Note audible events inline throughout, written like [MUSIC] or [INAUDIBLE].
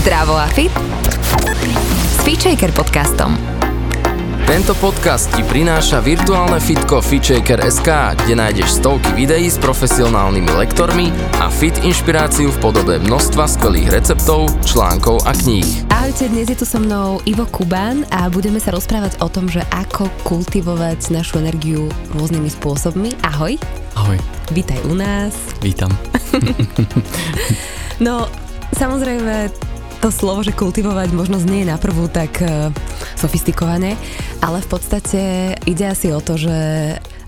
Zdravo a fit s Feature podcastom. Tento podcast ti prináša virtuálne fitko FitShaker.sk, kde nájdeš stovky videí s profesionálnymi lektormi a fit inšpiráciu v podobe množstva skvelých receptov, článkov a kníh. Ahojte, dnes je tu so mnou Ivo Kubán a budeme sa rozprávať o tom, že ako kultivovať našu energiu rôznymi spôsobmi. Ahoj. Ahoj. Vítaj u nás. Vítam. [LAUGHS] [LAUGHS] no, samozrejme, to slovo, že kultivovať možno znie na prvú tak uh, sofistikované, ale v podstate ide asi o to, že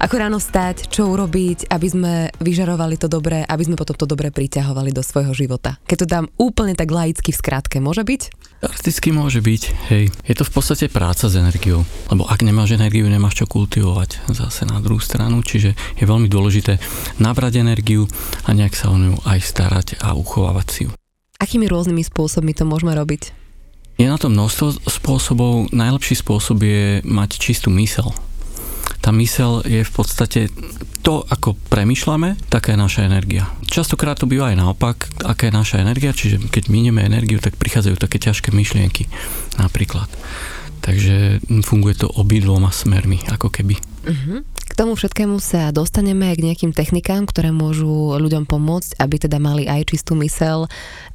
ako ráno stať, čo urobiť, aby sme vyžarovali to dobré, aby sme potom to dobré priťahovali do svojho života. Keď to dám úplne tak laicky v skratke, môže byť? Teoreticky môže byť, hej. Je to v podstate práca s energiou, lebo ak nemáš energiu, nemáš čo kultivovať zase na druhú stranu, čiže je veľmi dôležité nabrať energiu a nejak sa o ňu aj starať a uchovávať si ju. Akými rôznymi spôsobmi to môžeme robiť? Je na to množstvo spôsobov. Najlepší spôsob je mať čistú mysel. Tá mysel je v podstate to, ako premyšľame, taká je naša energia. Častokrát to býva aj naopak, aká je naša energia, čiže keď minieme energiu, tak prichádzajú také ťažké myšlienky napríklad. Takže funguje to obidvoma smermi, ako keby. Uh-huh. K tomu všetkému sa dostaneme aj k nejakým technikám, ktoré môžu ľuďom pomôcť, aby teda mali aj čistú mysel,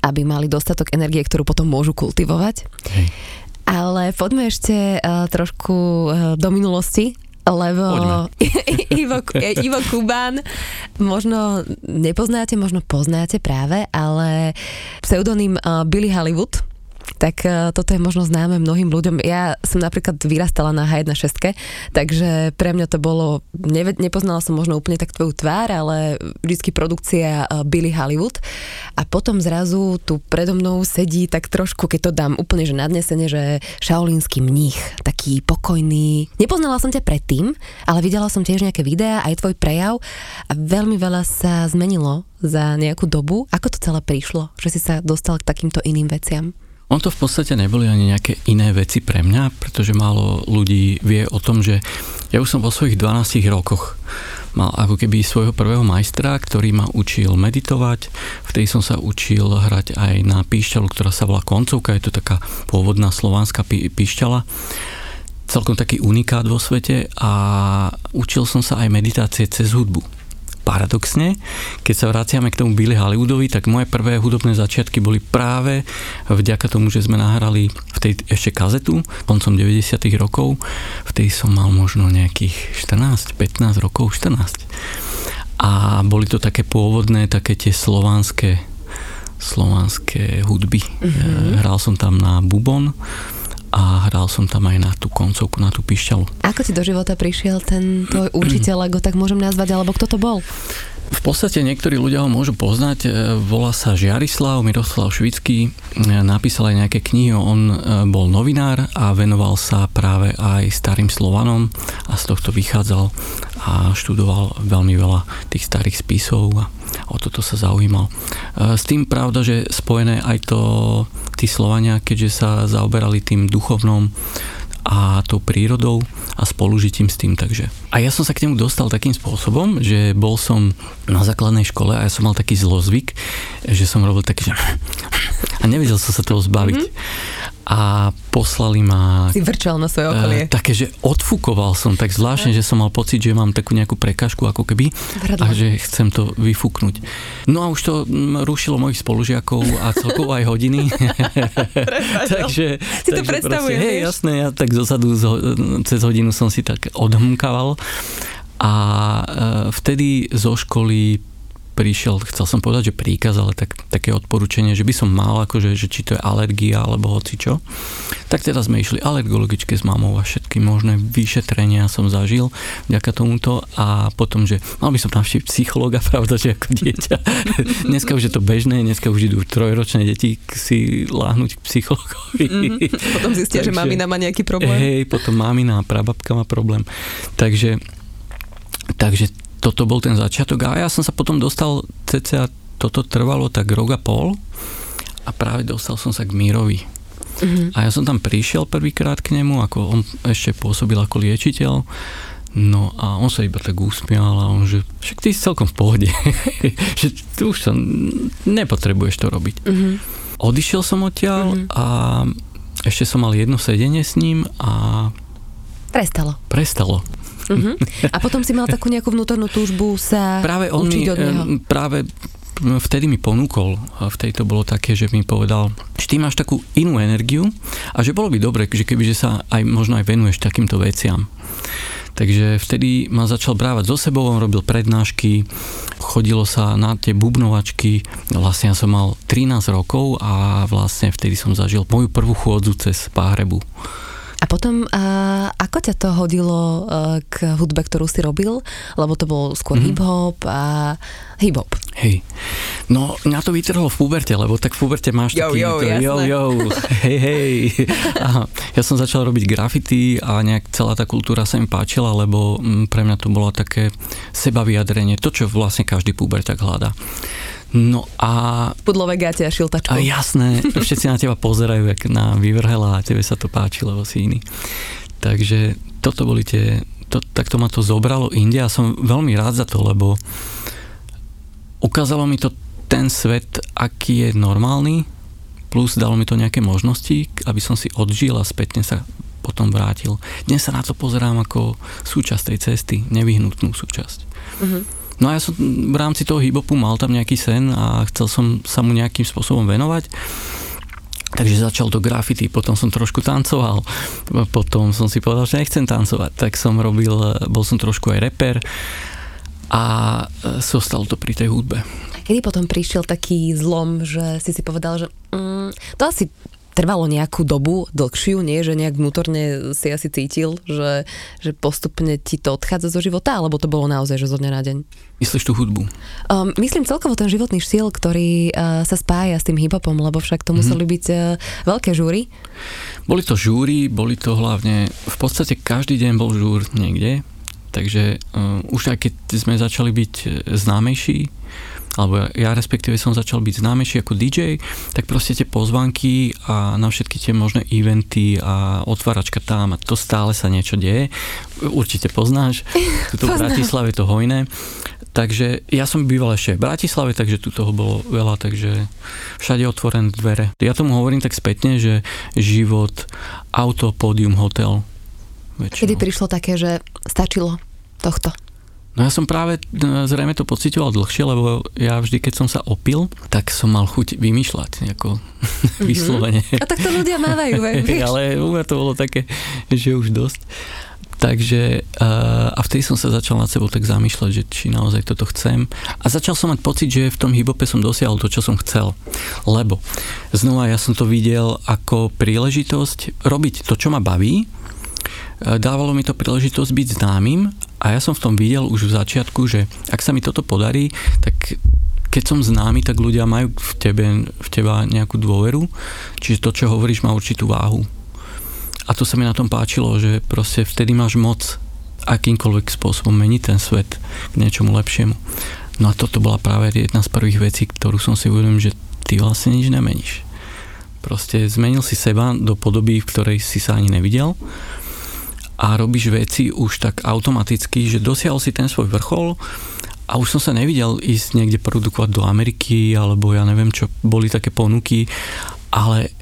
aby mali dostatok energie, ktorú potom môžu kultivovať. Hej. Ale poďme ešte uh, trošku uh, do minulosti, lebo [LAUGHS] Ivo, Ivo Kubán možno nepoznáte, možno poznáte práve, ale pseudonym Billy Hollywood tak uh, toto je možno známe mnohým ľuďom. Ja som napríklad vyrastala na H1.6, takže pre mňa to bolo, ne, nepoznala som možno úplne tak tvoju tvár, ale vždycky produkcia uh, Billy Hollywood a potom zrazu tu predo mnou sedí tak trošku, keď to dám úplne že nadnesenie, že šaolínsky mních, taký pokojný. Nepoznala som ťa predtým, ale videla som tiež nejaké videá, aj tvoj prejav a veľmi veľa sa zmenilo za nejakú dobu. Ako to celé prišlo, že si sa dostal k takýmto iným veciam? On to v podstate neboli ani nejaké iné veci pre mňa, pretože málo ľudí vie o tom, že ja už som vo svojich 12 rokoch mal ako keby svojho prvého majstra, ktorý ma učil meditovať. Vtedy som sa učil hrať aj na píšťalu, ktorá sa volá koncovka, je to taká pôvodná slovanská pí- píšťala celkom taký unikát vo svete a učil som sa aj meditácie cez hudbu paradoxne, keď sa vraciame k tomu Billy Hollywoodovi, tak moje prvé hudobné začiatky boli práve vďaka tomu, že sme nahrali v tej ešte kazetu koncom 90 rokov. Vtedy som mal možno nejakých 14, 15 rokov, 14. A boli to také pôvodné, také tie slovanské slovanské hudby. Mm-hmm. Hral som tam na bubon, a hral som tam aj na tú koncovku, na tú pišťalu. Ako ti do života prišiel ten tvoj učiteľ, ako tak môžem nazvať, alebo kto to bol? V podstate niektorí ľudia ho môžu poznať. E, volá sa Žiarislav Miroslav Švický. E, napísal aj nejaké knihy. On e, bol novinár a venoval sa práve aj starým Slovanom a z tohto vychádzal a študoval veľmi veľa tých starých spisov a o toto sa zaujímal. S tým pravda, že spojené aj to tí Slovania, keďže sa zaoberali tým duchovnom a tou prírodou a spolužitím s tým. Takže. A ja som sa k nemu dostal takým spôsobom, že bol som na základnej škole a ja som mal taký zlozvyk, že som robil taký, že [LAUGHS] a nevedel som sa toho zbaviť. Mm-hmm a poslali ma... Si vrčal na svoje okolie. Uh, také, že odfukoval som tak zvláštne, že som mal pocit, že mám takú nejakú prekažku ako keby Vradla. a že chcem to vyfúknuť. No a už to rušilo mojich spolužiakov a celkovo aj hodiny. takže, si to predstavuješ, hej, jasné, ja tak zozadu zo, cez hodinu som si tak odhmkával a uh, vtedy zo školy prišiel, chcel som povedať, že príkaz, ale tak, také odporúčanie, že by som mal, akože, že či to je alergia alebo hoci čo. Tak teda sme išli alergologičke s mamou a všetky možné vyšetrenia som zažil vďaka tomuto a potom, že mal by som navštíviť psychologa, [LAUGHS] pravda, že ako dieťa. [LAUGHS] dneska už je to bežné, dneska už idú trojročné deti si láhnuť k psychologovi. Mm-hmm. Potom zistia, Takže, že mamina má nejaký problém. Hej, potom mamina a prababka má problém. Takže Takže toto bol ten začiatok a ja som sa potom dostal, cca toto trvalo tak rok a pol a práve dostal som sa k Mírovi. Mm-hmm. A ja som tam prišiel prvýkrát k nemu, ako on ešte pôsobil ako liečiteľ. No a on sa iba tak usmial a on, že však ty si celkom v pohode. [LAUGHS] že tu už sa nepotrebuješ to robiť. Mm-hmm. odišiel som odtiaľ mm-hmm. a ešte som mal jedno sedenie s ním a... Prestalo. Prestalo. Uh-huh. A potom si mal takú nejakú vnútornú túžbu sa práve on učiť mi, od neho. Práve vtedy mi ponúkol, a vtedy to bolo také, že mi povedal, že ty máš takú inú energiu a že bolo by dobre, že keby že sa aj možno aj venuješ takýmto veciam. Takže vtedy ma začal brávať so sebou, on robil prednášky, chodilo sa na tie bubnovačky, vlastne ja som mal 13 rokov a vlastne vtedy som zažil moju prvú chôdzu cez Páhrebu. A potom, a, ako ťa to hodilo a, k hudbe, ktorú si robil? Lebo to bol skôr mm-hmm. hip-hop a hip-hop. Hej. No, mňa to vytrhlo v puberte, lebo tak v puberte máš jo, taký... Jo, to, jo, jo, hej, hej. A ja som začal robiť graffiti a nejak celá tá kultúra sa mi páčila, lebo mm, pre mňa to bolo také sebavyjadrenie, to, čo vlastne každý puber tak hľadá. No a... Pudlové gate a šiltačko. A jasné, [LAUGHS] všetci na teba pozerajú, jak na vyvrhela a tebe sa to páči, lebo si iný. Takže toto boli tie... To, tak to ma to zobralo inde a som veľmi rád za to, lebo ukázalo mi to ten svet, aký je normálny, plus dalo mi to nejaké možnosti, aby som si odžil a spätne sa potom vrátil. Dnes sa na to pozerám ako súčasť tej cesty, nevyhnutnú súčasť. Uh-huh. No a ja som v rámci toho hibopu mal tam nejaký sen a chcel som sa mu nejakým spôsobom venovať. Takže začal to graffiti, potom som trošku tancoval, potom som si povedal, že nechcem tancovať, tak som robil, bol som trošku aj reper a zostalo to pri tej hudbe. Kedy potom prišiel taký zlom, že si si povedal, že mm, to asi trvalo nejakú dobu, dlhšiu, nie? Že nejak vnútorne si asi cítil, že, že postupne ti to odchádza zo života, alebo to bolo naozaj, že zo dňa na deň? Myslíš tú hudbu? Um, myslím celkovo ten životný štýl, ktorý uh, sa spája s tým hiphopom, lebo však to museli mm-hmm. byť uh, veľké žúry. Boli to žúry, boli to hlavne, v podstate každý deň bol žúr niekde, takže uh, už aj keď sme začali byť známejší, alebo ja respektíve som začal byť známejší ako DJ, tak proste tie pozvanky a na všetky tie možné eventy a otváračka tam a to stále sa niečo deje. Určite poznáš, [LAUGHS] tuto v Bratislave to hojné. Takže ja som býval ešte v Bratislave, takže tu toho bolo veľa, takže všade otvorené dvere. Ja tomu hovorím tak spätne, že život, auto, pódium, hotel. Väčšinou. Kedy prišlo také, že stačilo tohto? No ja som práve e, zrejme to pocitoval dlhšie, lebo ja vždy, keď som sa opil, tak som mal chuť vymýšľať, ako mm-hmm. [LAUGHS] vyslovene. A tak to ľudia mávajú, [LAUGHS] vieš. Ale u mňa to bolo také, že už dosť. Takže uh, a vtedy som sa začal nad sebou tak zamýšľať, že či naozaj toto chcem. A začal som mať pocit, že v tom hibope som dosiahol to, čo som chcel. Lebo znova ja som to videl ako príležitosť robiť to, čo ma baví. E, dávalo mi to príležitosť byť známym a ja som v tom videl už v začiatku, že ak sa mi toto podarí, tak keď som známy, tak ľudia majú v tebe, v teba nejakú dôveru, čiže to, čo hovoríš, má určitú váhu. A to sa mi na tom páčilo, že proste vtedy máš moc akýmkoľvek spôsobom meniť ten svet k niečomu lepšiemu. No a toto bola práve jedna z prvých vecí, ktorú som si uvedomil, že ty vlastne nič nemeníš. Proste zmenil si seba do podoby, v ktorej si sa ani nevidel a robíš veci už tak automaticky, že dosiahol si ten svoj vrchol a už som sa nevidel ísť niekde produkovať do Ameriky alebo ja neviem čo, boli také ponuky, ale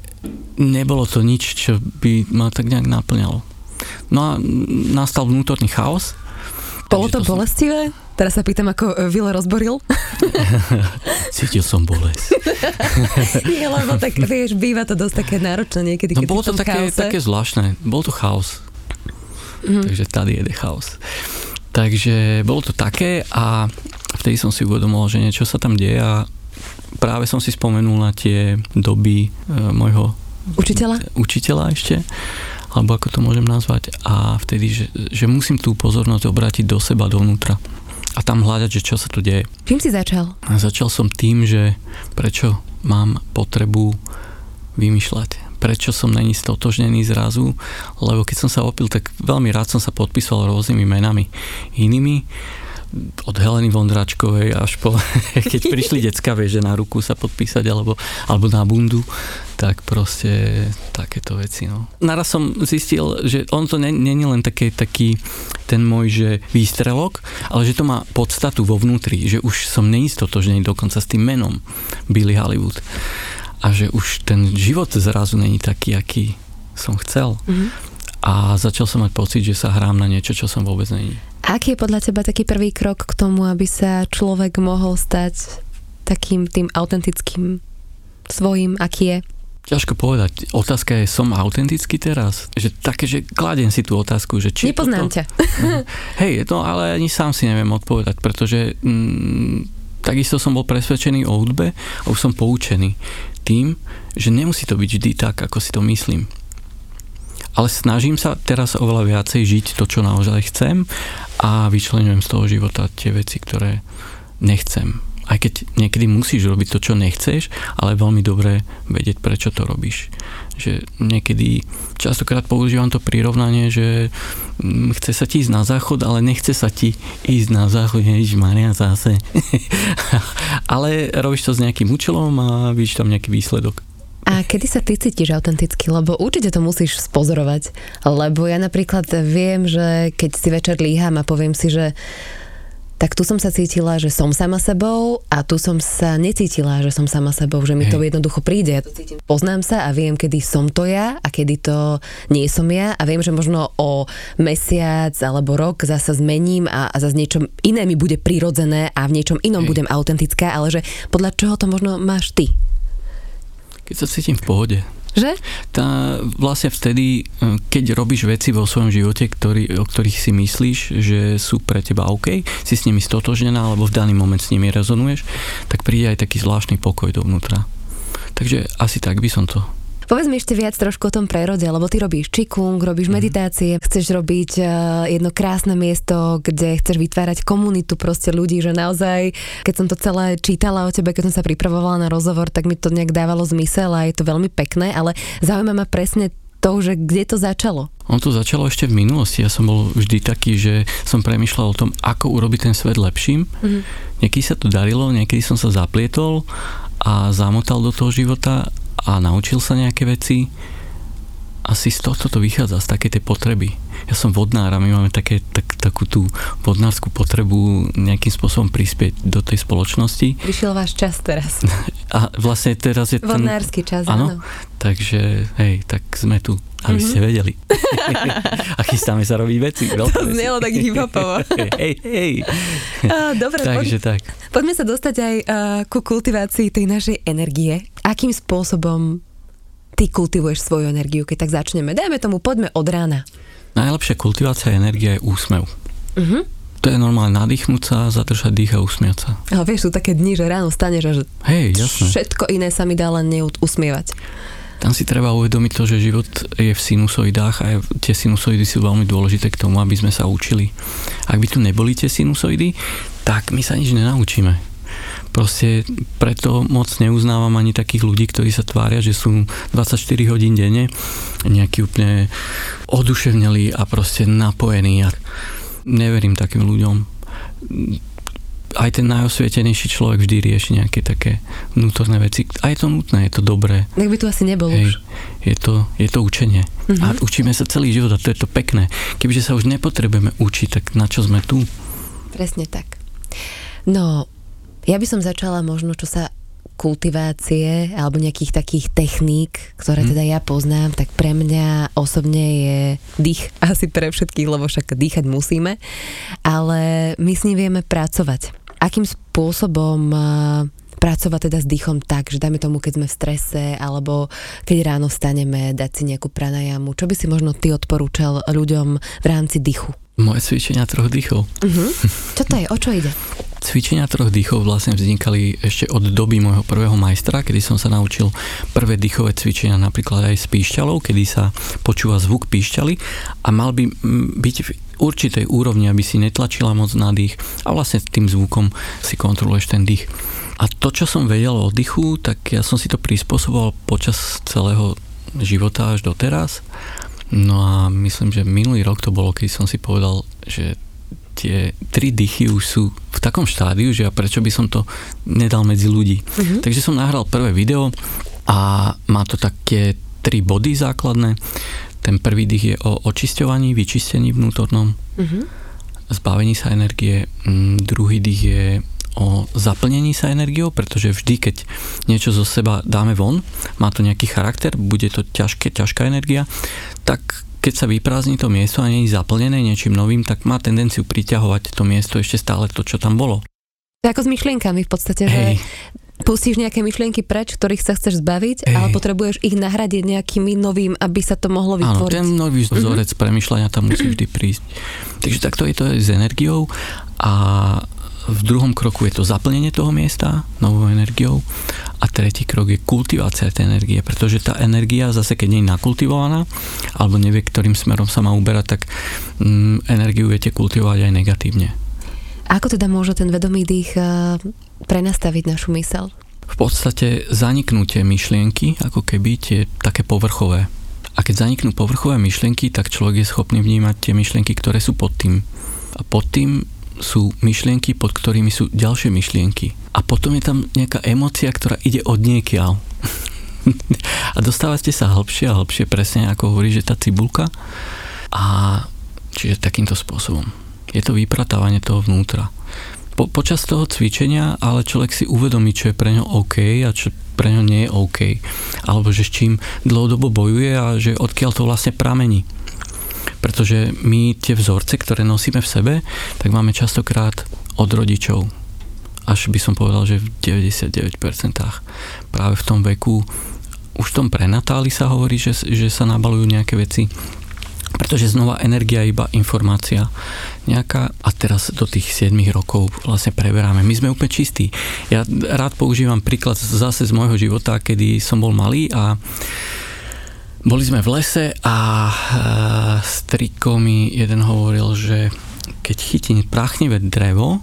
nebolo to nič, čo by ma tak nejak naplňalo. No a nastal vnútorný chaos. Bolo to, to bolestivé? Som... Teraz sa pýtam, ako Vile rozboril. [LAUGHS] Cítil som bolesť. [LAUGHS] Nie, lebo tak, vieš, býva to dosť také náročné niekedy, no, bolo to také, také zvláštne. Bol to chaos. Mm-hmm. Takže tady je chaos. Takže bolo to také a vtedy som si uvedomil, že niečo sa tam deje a práve som si spomenul na tie doby e, môjho učiteľa? učiteľa ešte alebo ako to môžem nazvať a vtedy, že, že musím tú pozornosť obrátiť do seba, dovnútra a tam hľadať, že čo sa tu deje. Čím si začal? A začal som tým, že prečo mám potrebu vymýšľať prečo som není stotožnený zrazu, lebo keď som sa opil, tak veľmi rád som sa podpísal rôznymi menami inými od Heleny Vondráčkovej až po, [LAUGHS] keď prišli decka, vieš, že na ruku sa podpísať alebo, alebo na bundu, tak proste takéto veci, no. Naraz som zistil, že on to není len také, taký ten môj, že výstrelok, ale že to má podstatu vo vnútri, že už som neistotožnený dokonca s tým menom Billy Hollywood. A že už ten život zrazu není taký, aký som chcel. Mm-hmm. A začal som mať pocit, že sa hrám na niečo, čo som vôbec není. Aký je podľa teba taký prvý krok k tomu, aby sa človek mohol stať takým tým autentickým svojím, aký je? Ťažko povedať. Otázka je, som autentický teraz? Že také, že kladiem si tú otázku, že či... Nepoznám toto... ťa. Hej, no ale ani sám si neviem odpovedať, pretože mm, takisto som bol presvedčený o hudbe a už som poučený tým, že nemusí to byť vždy tak, ako si to myslím. Ale snažím sa teraz oveľa viacej žiť to, čo naozaj chcem a vyčlenujem z toho života tie veci, ktoré nechcem aj keď niekedy musíš robiť to, čo nechceš, ale veľmi dobré vedieť, prečo to robíš. Že niekedy, častokrát používam to prirovnanie, že mm, chce sa ti ísť na záchod, ale nechce sa ti ísť na záchod, ježiš Maria zase. [LAUGHS] ale robíš to s nejakým účelom a vidíš tam nejaký výsledok. A kedy sa ty cítiš autenticky? Lebo určite to musíš spozorovať. Lebo ja napríklad viem, že keď si večer líham a poviem si, že tak tu som sa cítila, že som sama sebou a tu som sa necítila, že som sama sebou, že mi to jednoducho príde. Ja to cítim. Poznám sa a viem, kedy som to ja a kedy to nie som ja a viem, že možno o mesiac alebo rok zasa zmením a, a zase niečo iné mi bude prirodzené a v niečom inom Hej. budem autentická, ale že podľa čoho to možno máš ty? Keď sa cítim v pohode, že? Tá, vlastne vtedy, e, keď robíš veci vo svojom živote, ktorý, o ktorých si myslíš, že sú pre teba OK, si s nimi stotožnená, alebo v daný moment s nimi rezonuješ, tak príde aj taký zvláštny pokoj dovnútra. Takže asi tak by som to Povedz mi ešte viac trošku o tom prerode, lebo ty robíš čikung, robíš mm. meditácie, chceš robiť uh, jedno krásne miesto, kde chceš vytvárať komunitu proste ľudí, že naozaj, keď som to celé čítala o tebe, keď som sa pripravovala na rozhovor, tak mi to nejak dávalo zmysel a je to veľmi pekné, ale zaujíma ma presne to, že kde to začalo? On to začalo ešte v minulosti. Ja som bol vždy taký, že som premyšľal o tom, ako urobiť ten svet lepším. Mm-hmm. Niekedy sa to darilo, niekedy som sa zaplietol a zamotal do toho života a naučil sa nejaké veci. Asi z tohto to vychádza, z takej tej potreby. Ja som vodnár a my máme také, tak, takú tú vodnárskú potrebu nejakým spôsobom prispieť do tej spoločnosti. Vyšiel váš čas teraz. [LAUGHS] A vlastne teraz je Vodnársky ten... čas, áno. Takže, hej, tak sme tu, aby mm-hmm. ste vedeli. [LAUGHS] a chystáme sa robiť veci. To znelo tak hip-hopovo. [LAUGHS] hej, hej. Dobre, Takže poď, tak. Poďme sa dostať aj uh, ku kultivácii tej našej energie. Akým spôsobom ty kultivuješ svoju energiu, keď tak začneme? Dajme tomu, poďme od rána. Najlepšia kultivácia energie je úsmev. Uh-huh. To je normálne nadýchnúť sa, zadržať dých a usmiať sa. Ale vieš, sú také dni, že ráno staneš a že Hej, jasné. všetko iné sa mi dá len neusmievať. Tam si treba uvedomiť to, že život je v sinusoidách a tie sinusoidy sú veľmi dôležité k tomu, aby sme sa učili. Ak by tu neboli tie sinusoidy, tak my sa nič nenaučíme proste preto moc neuznávam ani takých ľudí, ktorí sa tvária, že sú 24 hodín denne nejaký úplne oduševnelí a proste napojení. A neverím takým ľuďom. Aj ten najosvietenejší človek vždy rieši nejaké také vnútorné veci. A je to nutné, je to dobré. Tak by tu asi nebol Hej, už. Je to, je to učenie. Uh-huh. A učíme sa celý život a to je to pekné. Kebyže sa už nepotrebujeme učiť, tak na čo sme tu? Presne tak. No, ja by som začala možno, čo sa kultivácie alebo nejakých takých techník, ktoré hmm. teda ja poznám, tak pre mňa osobne je dých asi pre všetkých, lebo však dýchať musíme, ale my s ním vieme pracovať. Akým spôsobom pracovať teda s dýchom tak, že dajme tomu, keď sme v strese, alebo keď ráno staneme, dať si nejakú pranajamu. Čo by si možno ty odporúčal ľuďom v rámci dýchu? Moje cvičenia troch dýchov. Uh-huh. Čo to je? O čo ide? Cvičenia troch dýchov vlastne vznikali ešte od doby môjho prvého majstra, kedy som sa naučil prvé dýchové cvičenia napríklad aj s píšťalou, kedy sa počúva zvuk píšťaly a mal by byť určitej úrovni, aby si netlačila moc na dých a vlastne tým zvukom si kontroluješ ten dých. A to, čo som vedel o dýchu, tak ja som si to prispôsoboval počas celého života až doteraz No a myslím, že minulý rok to bolo, keď som si povedal, že tie tri dychy už sú v takom štádiu, že a prečo by som to nedal medzi ľudí. Uh-huh. Takže som nahral prvé video a má to také tri body základné. Ten prvý dých je o očisťovaní, vyčistení vnútornom, uh-huh. zbavení sa energie. Mm, druhý dých je o zaplnení sa energiou, pretože vždy, keď niečo zo seba dáme von, má to nejaký charakter, bude to ťažké, ťažká energia, tak keď sa vyprázdni to miesto a nie je zaplnené niečím novým, tak má tendenciu priťahovať to miesto ešte stále to, čo tam bolo. To ako s myšlienkami v podstate, Hej. že pustíš nejaké myšlienky preč, ktorých sa chceš zbaviť, Ej. ale potrebuješ ich nahradiť nejakými novým, aby sa to mohlo vytvoriť. Áno, ten nový vzorec mm-hmm. premyšľania tam musí vždy prísť. Takže takto je to aj s energiou a v druhom kroku je to zaplnenie toho miesta novou energiou a tretí krok je kultivácia tej energie, pretože tá energia zase keď nie je nakultivovaná alebo nevie, ktorým smerom sa má uberať, tak mm, energiu viete kultivovať aj negatívne. Ako teda môže ten vedomý dých uh, prenastaviť našu mysel? V podstate zaniknutie myšlienky, ako keby tie také povrchové. A keď zaniknú povrchové myšlienky, tak človek je schopný vnímať tie myšlienky, ktoré sú pod tým. A pod tým sú myšlienky, pod ktorými sú ďalšie myšlienky. A potom je tam nejaká emocia, ktorá ide od niekiaľ. [LAUGHS] a dostávate sa hĺbšie a hĺbšie, presne ako hovorí, že tá cibulka. A čiže takýmto spôsobom. Je to vypratávanie toho vnútra. Po, počas toho cvičenia ale človek si uvedomí, čo je pre ňo OK a čo pre ňo nie je OK. Alebo že s čím dlhodobo bojuje a že odkiaľ to vlastne pramení pretože my tie vzorce, ktoré nosíme v sebe, tak máme častokrát od rodičov. Až by som povedal, že v 99% práve v tom veku už v tom prenatáli sa hovorí, že, že sa nabalujú nejaké veci pretože znova energia je iba informácia nejaká a teraz do tých 7 rokov vlastne preberáme. My sme úplne čistí. Ja rád používam príklad zase z môjho života, kedy som bol malý a boli sme v lese a e, striko mi jeden hovoril, že keď chytím prachnivé drevo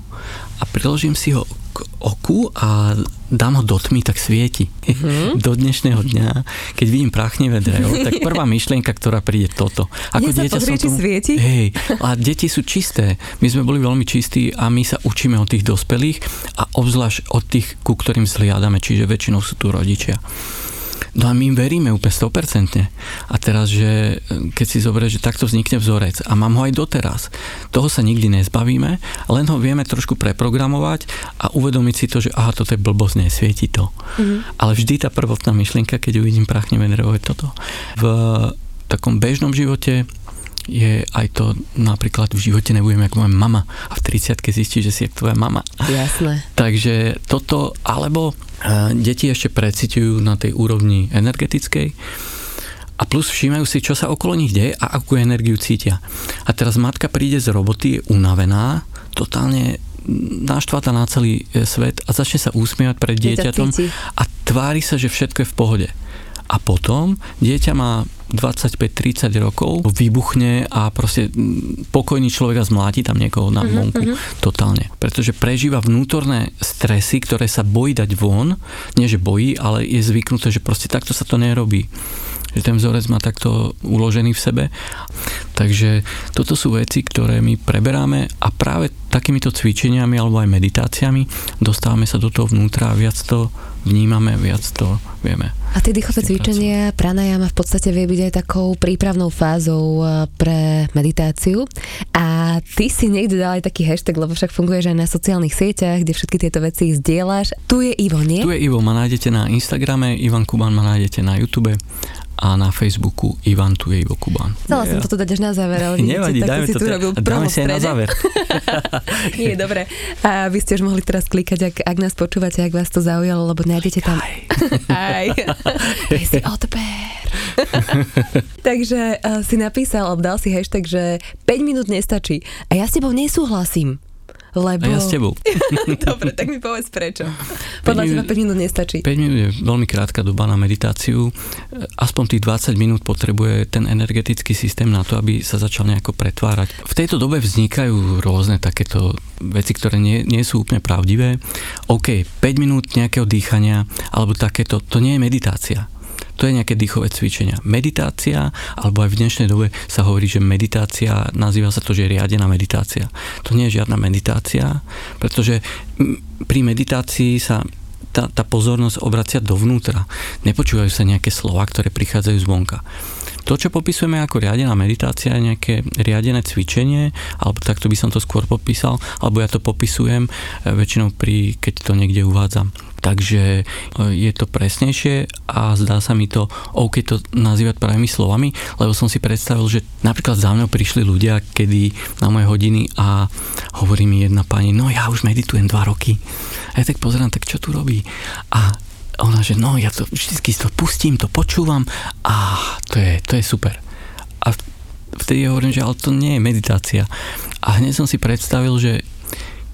a priložím si ho k oku a dám ho do tmy, tak svieti. Mm-hmm. [LAUGHS] Do dnešného dňa, keď vidím prachnivé drevo, tak [LAUGHS] prvá myšlienka, ktorá príde toto. Ako Nie dieťa sa pozrie, tomu, svieti? Hej, a deti sú čisté. My sme boli veľmi čistí a my sa učíme od tých dospelých a obzvlášť od tých, ku ktorým zliadame, čiže väčšinou sú tu rodičia. No a my im veríme úplne 100%. A teraz, že keď si zoberieš, že takto vznikne vzorec a mám ho aj doteraz, toho sa nikdy nezbavíme, len ho vieme trošku preprogramovať a uvedomiť si to, že aha, toto je blbosť, nesvieti to. Mm-hmm. Ale vždy tá prvotná myšlienka, keď uvidím prachnevé drevo, je toto. V takom bežnom živote je aj to napríklad v živote nebudem ako moja mama a v 30 zistí, že si jak tvoja mama. Jasné. [LAUGHS] Takže toto, alebo deti ešte precitujú na tej úrovni energetickej a plus všímajú si, čo sa okolo nich deje a akú energiu cítia. A teraz matka príde z roboty, je unavená, totálne naštvatá na celý e, svet a začne sa úsmievať pred dieťatom a tvári sa, že všetko je v pohode. A potom dieťa má 25-30 rokov, vybuchne a proste pokojný človek a zmláti tam niekoho na mhm, vonku uh-huh. totálne. Pretože prežíva vnútorné stresy, ktoré sa bojí dať von, nie že bojí, ale je zvyknuté, že proste takto sa to nerobí že ten vzorec má takto uložený v sebe. Takže toto sú veci, ktoré my preberáme a práve takýmito cvičeniami alebo aj meditáciami dostávame sa do toho vnútra a viac to vnímame, viac to vieme. A tie dýchové cvičenia, pranajama v podstate vie byť aj takou prípravnou fázou e, pre meditáciu. A ty si niekde dal aj taký hashtag, lebo však funguješ aj na sociálnych sieťach, kde všetky tieto veci zdieľaš. Tu je Ivo, nie? Tu je Ivo, ma nájdete na Instagrame, Ivan Kuban ma nájdete na YouTube a na Facebooku Ivan tu je Ivo Kuban. Chcela som toto dať až na záver, ale Nevadí, dajme si to. Tu robil dáme si aj na záver. [LAUGHS] Nie, dobre. A vy ste už mohli teraz klikať, ak, ak nás počúvate, ak vás to zaujalo, lebo nájdete tam... Aj. [LAUGHS] Daj [LAUGHS] si odber. Takže uh, si napísal, dal si hashtag, že 5 minút nestačí. A ja s tebou nesúhlasím. Lebo... A ja s tebou. [LAUGHS] Dobre, tak mi povedz prečo. Podľa teba 5 minút nestačí. 5 minút je veľmi krátka doba na meditáciu. Aspoň tých 20 minút potrebuje ten energetický systém na to, aby sa začal nejako pretvárať. V tejto dobe vznikajú rôzne takéto veci, ktoré nie, nie sú úplne pravdivé. OK, 5 minút nejakého dýchania alebo takéto, to nie je meditácia to je nejaké dýchové cvičenia. Meditácia, alebo aj v dnešnej dobe sa hovorí, že meditácia, nazýva sa to, že je riadená meditácia. To nie je žiadna meditácia, pretože pri meditácii sa tá, tá pozornosť obracia dovnútra. Nepočúvajú sa nejaké slova, ktoré prichádzajú zvonka. To, čo popisujeme ako riadená meditácia, nejaké riadené cvičenie, alebo takto by som to skôr popísal, alebo ja to popisujem e, väčšinou pri, keď to niekde uvádzam. Takže e, je to presnejšie a zdá sa mi to OK to nazývať pravými slovami, lebo som si predstavil, že napríklad za mnou prišli ľudia, kedy na moje hodiny a hovorí mi jedna pani, no ja už meditujem dva roky. A ja tak pozerám, tak čo tu robí? A ona, že no ja to vždy to pustím, to počúvam a to je, to je super. A vtedy hovorím, že ale to nie je meditácia. A hneď som si predstavil, že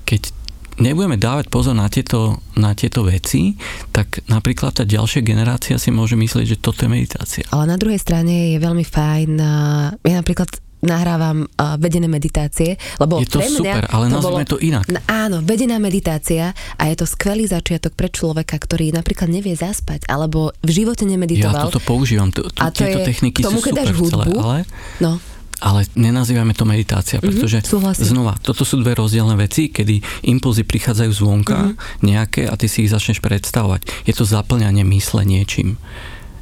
keď nebudeme dávať pozor na tieto, na tieto veci, tak napríklad tá ďalšia generácia si môže myslieť, že toto je meditácia. Ale na druhej strane je veľmi fajn, ja napríklad nahrávam uh, vedené meditácie, lebo je to pre mňa super, ale to bolo, to inak. No, áno, vedená meditácia a je to skvelý začiatok pre človeka, ktorý napríklad nevie zaspať alebo v živote nemeditoval. Ja toto používam, to, to, a to tieto je, techniky tomu, sú super hudbu, celé, ale... No, ale nenazývame to meditácia, pretože mm-hmm, znova, toto sú dve rozdielne veci, kedy impulzy prichádzajú zvonka mm-hmm. nejaké a ty si ich začneš predstavovať. Je to zaplňanie mysle niečím.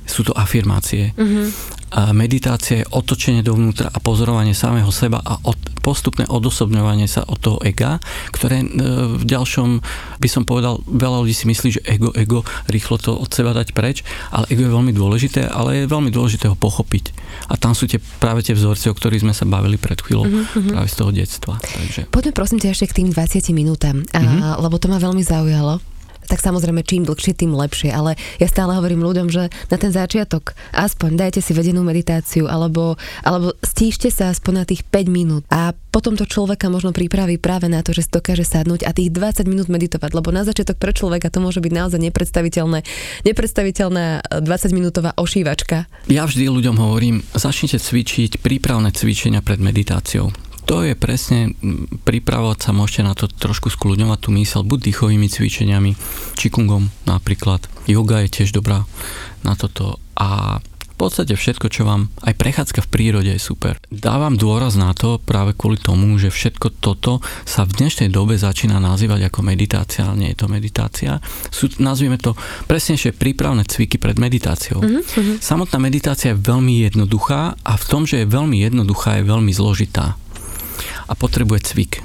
Sú to afirmácie. Mm-hmm. A meditácia je otočenie dovnútra a pozorovanie samého seba a od, postupné odosobňovanie sa od toho ega, ktoré e, v ďalšom, by som povedal, veľa ľudí si myslí, že ego, ego, rýchlo to od seba dať preč, ale ego je veľmi dôležité, ale je veľmi dôležité ho pochopiť. A tam sú tie, práve tie vzorce, o ktorých sme sa bavili pred chvíľou, mm-hmm. práve z toho detstva. Takže. Poďme prosím ťa ešte k tým 20 minútam, mm-hmm. lebo to ma veľmi zaujalo tak samozrejme čím dlhšie, tým lepšie, ale ja stále hovorím ľuďom, že na ten začiatok aspoň dajte si vedenú meditáciu alebo, alebo stíšte sa aspoň na tých 5 minút a potom to človeka možno pripraví práve na to, že si dokáže sadnúť a tých 20 minút meditovať, lebo na začiatok pre človeka to môže byť naozaj nepredstaviteľné, nepredstaviteľná 20-minútová ošívačka. Ja vždy ľuďom hovorím, začnite cvičiť prípravné cvičenia pred meditáciou to je presne, pripravovať sa môžete na to trošku skľudňovať tú mysel, buď dýchovými cvičeniami, čikungom napríklad. Yoga je tiež dobrá na toto a v podstate všetko, čo vám, aj prechádzka v prírode je super. Dávam dôraz na to práve kvôli tomu, že všetko toto sa v dnešnej dobe začína nazývať ako meditácia, ale nie je to meditácia. Sú, nazvime to presnejšie prípravné cviky pred meditáciou. Mm-hmm. Samotná meditácia je veľmi jednoduchá a v tom, že je veľmi jednoduchá, je veľmi zložitá a potrebuje cvik.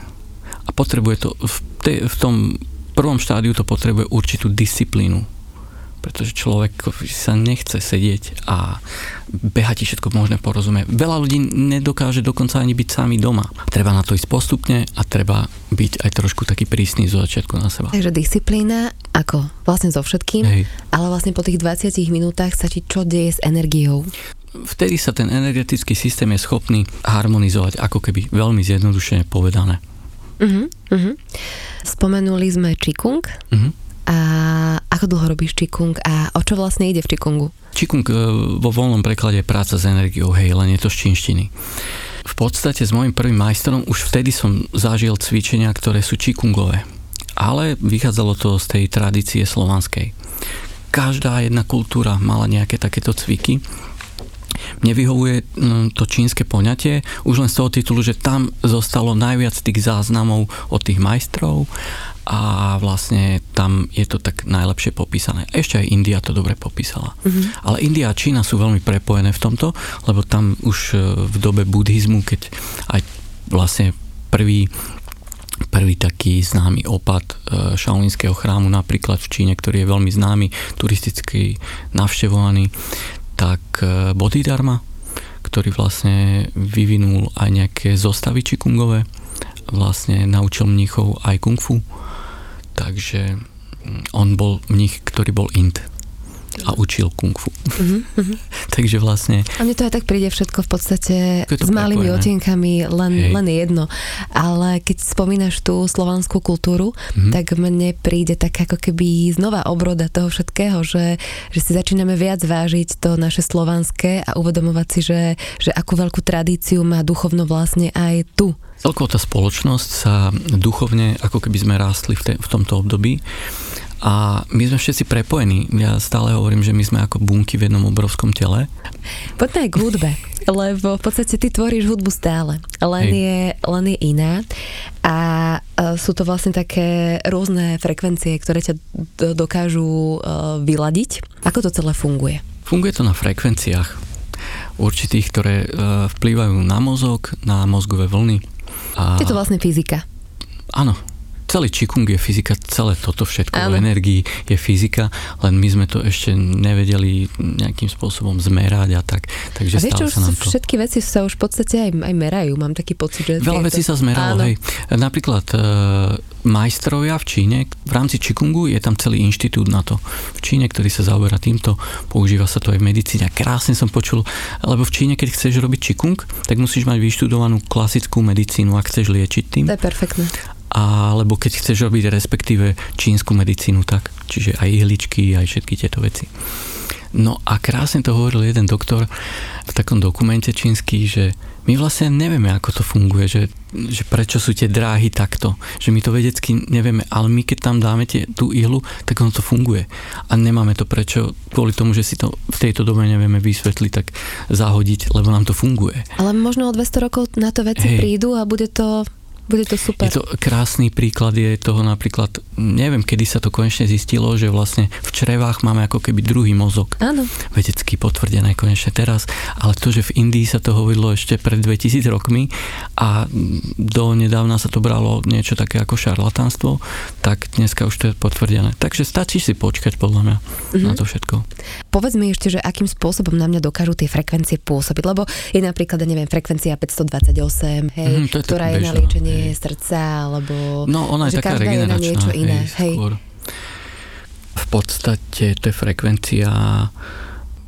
A potrebuje to, v, te, v tom prvom štádiu to potrebuje určitú disciplínu. Pretože človek sa nechce sedieť a behať ti všetko možné porozumie. Veľa ľudí nedokáže dokonca ani byť sami doma. Treba na to ísť postupne a treba byť aj trošku taký prísny zo začiatku na seba. Takže disciplína, ako vlastne so všetkým, Hej. ale vlastne po tých 20 minútach sa ti čo deje s energiou? Vtedy sa ten energetický systém je schopný harmonizovať, ako keby veľmi zjednodušene povedané. Uh-huh, uh-huh. Spomenuli sme Qigong. Uh-huh. A ako dlho robíš Qigong a o čo vlastne ide v Qigongu? Qigong e, vo voľnom preklade je práca s energiou, hej, len je to z čínštiny. V podstate s môjim prvým majstrom už vtedy som zažil cvičenia, ktoré sú Qigongové. Ale vychádzalo to z tej tradície slovanskej. Každá jedna kultúra mala nejaké takéto cviky mne vyhovuje mm, to čínske poňatie už len z toho titulu, že tam zostalo najviac tých záznamov od tých majstrov a vlastne tam je to tak najlepšie popísané. Ešte aj India to dobre popísala. Mm-hmm. Ale India a Čína sú veľmi prepojené v tomto, lebo tam už e, v dobe buddhizmu, keď aj vlastne prvý prvý taký známy opad e, šaolinského chrámu napríklad v Číne, ktorý je veľmi známy, turisticky navštevovaný, tak e, Bodhidharma, ktorý vlastne vyvinul aj nejaké zostavy čikungové, vlastne naučil mníchov aj kung fu, takže mm, on bol mních, ktorý bol int a učil kung fu. Uh-huh, [LAUGHS] Takže vlastne... A mne to aj tak príde všetko v podstate s malými otienkami, len, len jedno. Ale keď spomínaš tú slovanskú kultúru, uh-huh. tak mne príde tak ako keby znova obroda toho všetkého, že, že si začíname viac vážiť to naše slovanské a uvedomovať si, že, že akú veľkú tradíciu má duchovno vlastne aj tu. Celkovo tá spoločnosť sa duchovne, ako keby sme rástli v, te, v tomto období a my sme všetci prepojení. Ja stále hovorím, že my sme ako bunky v jednom obrovskom tele. Poďme aj k hudbe, lebo v podstate ty tvoríš hudbu stále, len, je, len je iná a e, sú to vlastne také rôzne frekvencie, ktoré ťa dokážu e, vyladiť. Ako to celé funguje? Funguje to na frekvenciách. určitých, ktoré e, vplývajú na mozog, na mozgové vlny. A... Je to vlastne fyzika. Áno, celý Qigong je fyzika, celé toto všetko v energii je fyzika, len my sme to ešte nevedeli nejakým spôsobom zmerať a tak. Takže a vieš, čo, sa nám to... všetky veci sa už v podstate aj, aj merajú, mám taký pocit, že... Veľa vecí to... sa zmeralo, Áno. hej. Napríklad e, majstrovia v Číne, v rámci Qigongu je tam celý inštitút na to. V Číne, ktorý sa zaoberá týmto, používa sa to aj v medicíne. Krásne som počul, lebo v Číne, keď chceš robiť Qigong, tak musíš mať vyštudovanú klasickú medicínu, ak chceš liečiť tým. To je perfektné alebo keď chceš robiť respektíve čínsku medicínu, tak. Čiže aj ihličky, aj všetky tieto veci. No a krásne to hovoril jeden doktor v takom dokumente čínsky, že my vlastne nevieme, ako to funguje, že, že prečo sú tie dráhy takto, že my to vedecky nevieme, ale my keď tam dáme tie, tú ihlu, tak ono to funguje. A nemáme to prečo, kvôli tomu, že si to v tejto dobe nevieme vysvetliť, tak zahodiť, lebo nám to funguje. Ale možno o 200 rokov na to veci Hej. prídu a bude to bude to super. Je to krásny príklad je toho napríklad, neviem, kedy sa to konečne zistilo, že vlastne v črevách máme ako keby druhý mozog. Áno. Vedecky potvrdené konečne teraz, ale to, že v Indii sa to hovorilo ešte pred 2000 rokmi a do nedávna sa to bralo niečo také ako šarlatánstvo, tak dneska už to je potvrdené. Takže stačí si počkať podľa mňa mm-hmm. na to všetko. Povedz mi ešte, že akým spôsobom na mňa dokážu tie frekvencie pôsobiť, lebo je napríklad, neviem, frekvencia 528, hej, mm, ktorá je na liečenie hej. srdca, alebo no, ona je že taká regeneračná, je niečo iné. Hej, hej. V podstate to je frekvencia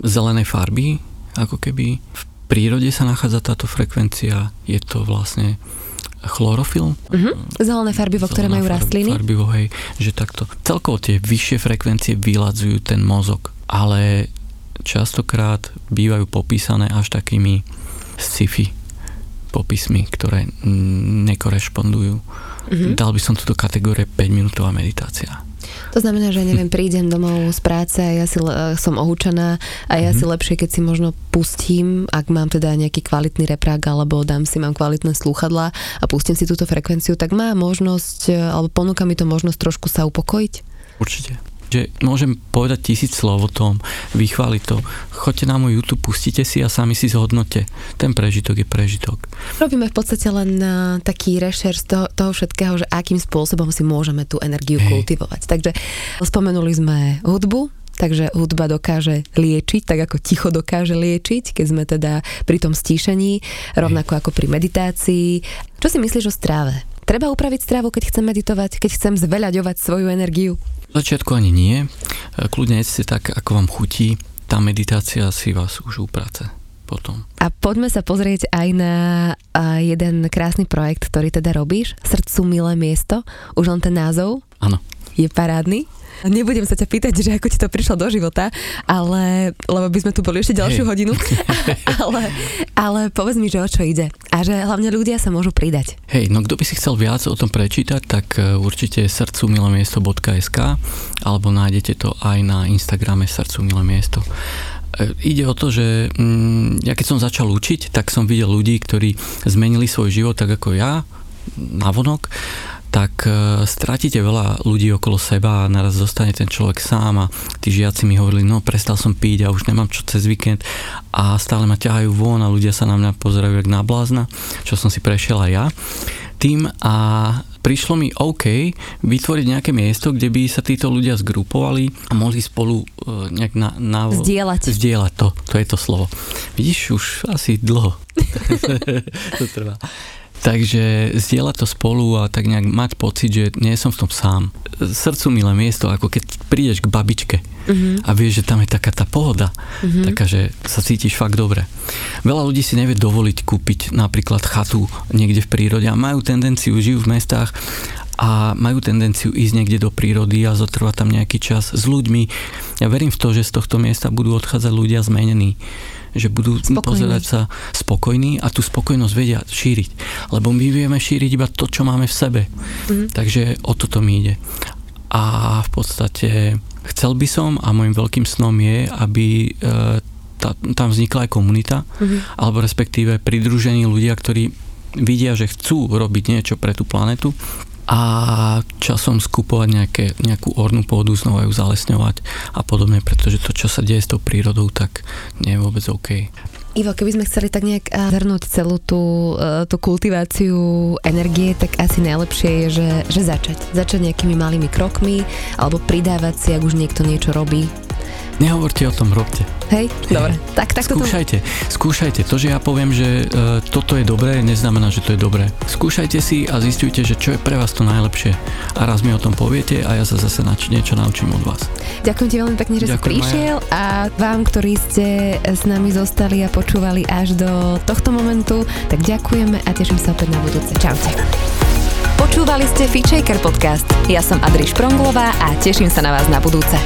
zelenej farby, ako keby v prírode sa nachádza táto frekvencia, je to vlastne chlorofil. Uh-huh. Zelené farbivo, ktoré majú rastliny. Farbivo, hej, že takto. Celkovo tie vyššie frekvencie vyladzujú ten mozog, ale častokrát bývajú popísané až takými sci-fi popismy, ktoré nekorešpondujú. Mm-hmm. Dal by som to do kategórie 5-minútová meditácia. To znamená, že neviem, prídem domov z práce a ja si som ohúčaná a ja mm-hmm. si lepšie, keď si možno pustím, ak mám teda nejaký kvalitný reprák alebo dám si, mám kvalitné slúchadlá a pustím si túto frekvenciu, tak má možnosť, alebo ponúka mi to možnosť trošku sa upokojiť? Určite že môžem povedať tisíc slov o tom, vychváliť to. Choďte na môj YouTube, pustite si a sami si zhodnote. Ten prežitok je prežitok. Robíme v podstate len uh, taký rešer z toho, toho všetkého, že akým spôsobom si môžeme tú energiu Hej. kultivovať. Takže spomenuli sme hudbu, Takže hudba dokáže liečiť, tak ako ticho dokáže liečiť, keď sme teda pri tom stíšení, rovnako ako pri meditácii. Čo si myslíš o stráve? Treba upraviť strávu, keď chcem meditovať, keď chcem zveľaďovať svoju energiu? Začiatku ani nie. E, kľudne jedzte tak, ako vám chutí. Tá meditácia si vás už uprace potom. A poďme sa pozrieť aj na jeden krásny projekt, ktorý teda robíš. Srdcu milé miesto. Už len ten názov. Áno. Je parádny. Nebudem sa ťa pýtať, že ako ti to prišlo do života, ale, lebo by sme tu boli ešte ďalšiu hey. hodinu. [LAUGHS] ale, ale povedz mi, že o čo ide. A že hlavne ľudia sa môžu pridať. Hej, no kto by si chcel viac o tom prečítať, tak e, určite srdcu milomiesto.sk alebo nájdete to aj na Instagrame srdcu milé miesto e, ide o to, že mm, ja keď som začal učiť, tak som videl ľudí, ktorí zmenili svoj život tak ako ja, navonok tak e, stratíte veľa ľudí okolo seba a naraz zostane ten človek sám a tí žiaci mi hovorili, no prestal som piť a už nemám čo cez víkend a stále ma ťahajú von a ľudia sa na mňa pozerajú jak na blázna, čo som si prešiel aj ja tým a prišlo mi OK vytvoriť nejaké miesto, kde by sa títo ľudia zgrupovali a mohli spolu uh, nejak na, na, zdieľať. zdieľať to, to je to slovo. Vidíš, už asi dlho [LAUGHS] to trvá. Takže zdieľať to spolu a tak nejak mať pocit, že nie som v tom sám. Srdcu milé miesto, ako keď prídeš k babičke uh-huh. a vieš, že tam je taká tá pohoda, uh-huh. taká, že sa cítiš fakt dobre. Veľa ľudí si nevie dovoliť kúpiť napríklad chatu niekde v prírode a majú tendenciu, žijú v mestách a majú tendenciu ísť niekde do prírody a zotrvať tam nejaký čas s ľuďmi. Ja verím v to, že z tohto miesta budú odchádzať ľudia zmenení že budú spokojní. pozerať sa spokojní a tú spokojnosť vedia šíriť. Lebo my vieme šíriť iba to, čo máme v sebe. Mm. Takže o toto mi ide. A v podstate chcel by som a môjim veľkým snom je, aby e, tá, tam vznikla aj komunita, mm-hmm. alebo respektíve pridružení ľudia, ktorí vidia, že chcú robiť niečo pre tú planetu a časom skupovať nejaké, nejakú ornú pôdu, znova ju zalesňovať a podobne, pretože to, čo sa deje s tou prírodou, tak nie je vôbec OK. Ivo, keby sme chceli tak nejak eh, zhrnúť celú tú, eh, tú kultiváciu energie, tak asi najlepšie je, že, že začať. Začať nejakými malými krokmi, alebo pridávať si, ak už niekto niečo robí, Nehovorte o tom, robte. Hej, dobre. Tak, tak skúšajte, to... skúšajte. To, že ja poviem, že uh, toto je dobré, neznamená, že to je dobré. Skúšajte si a zistujte, že čo je pre vás to najlepšie. A raz mi o tom poviete a ja sa zase nač- niečo naučím od vás. Ďakujem ti veľmi pekne, že Ďakujem, si prišiel Maja. a vám, ktorí ste s nami zostali a počúvali až do tohto momentu, tak ďakujeme a teším sa opäť na budúce. Čaute. Počúvali ste Feature podcast. Ja som Adriš Pronglová a teším sa na vás na budúce.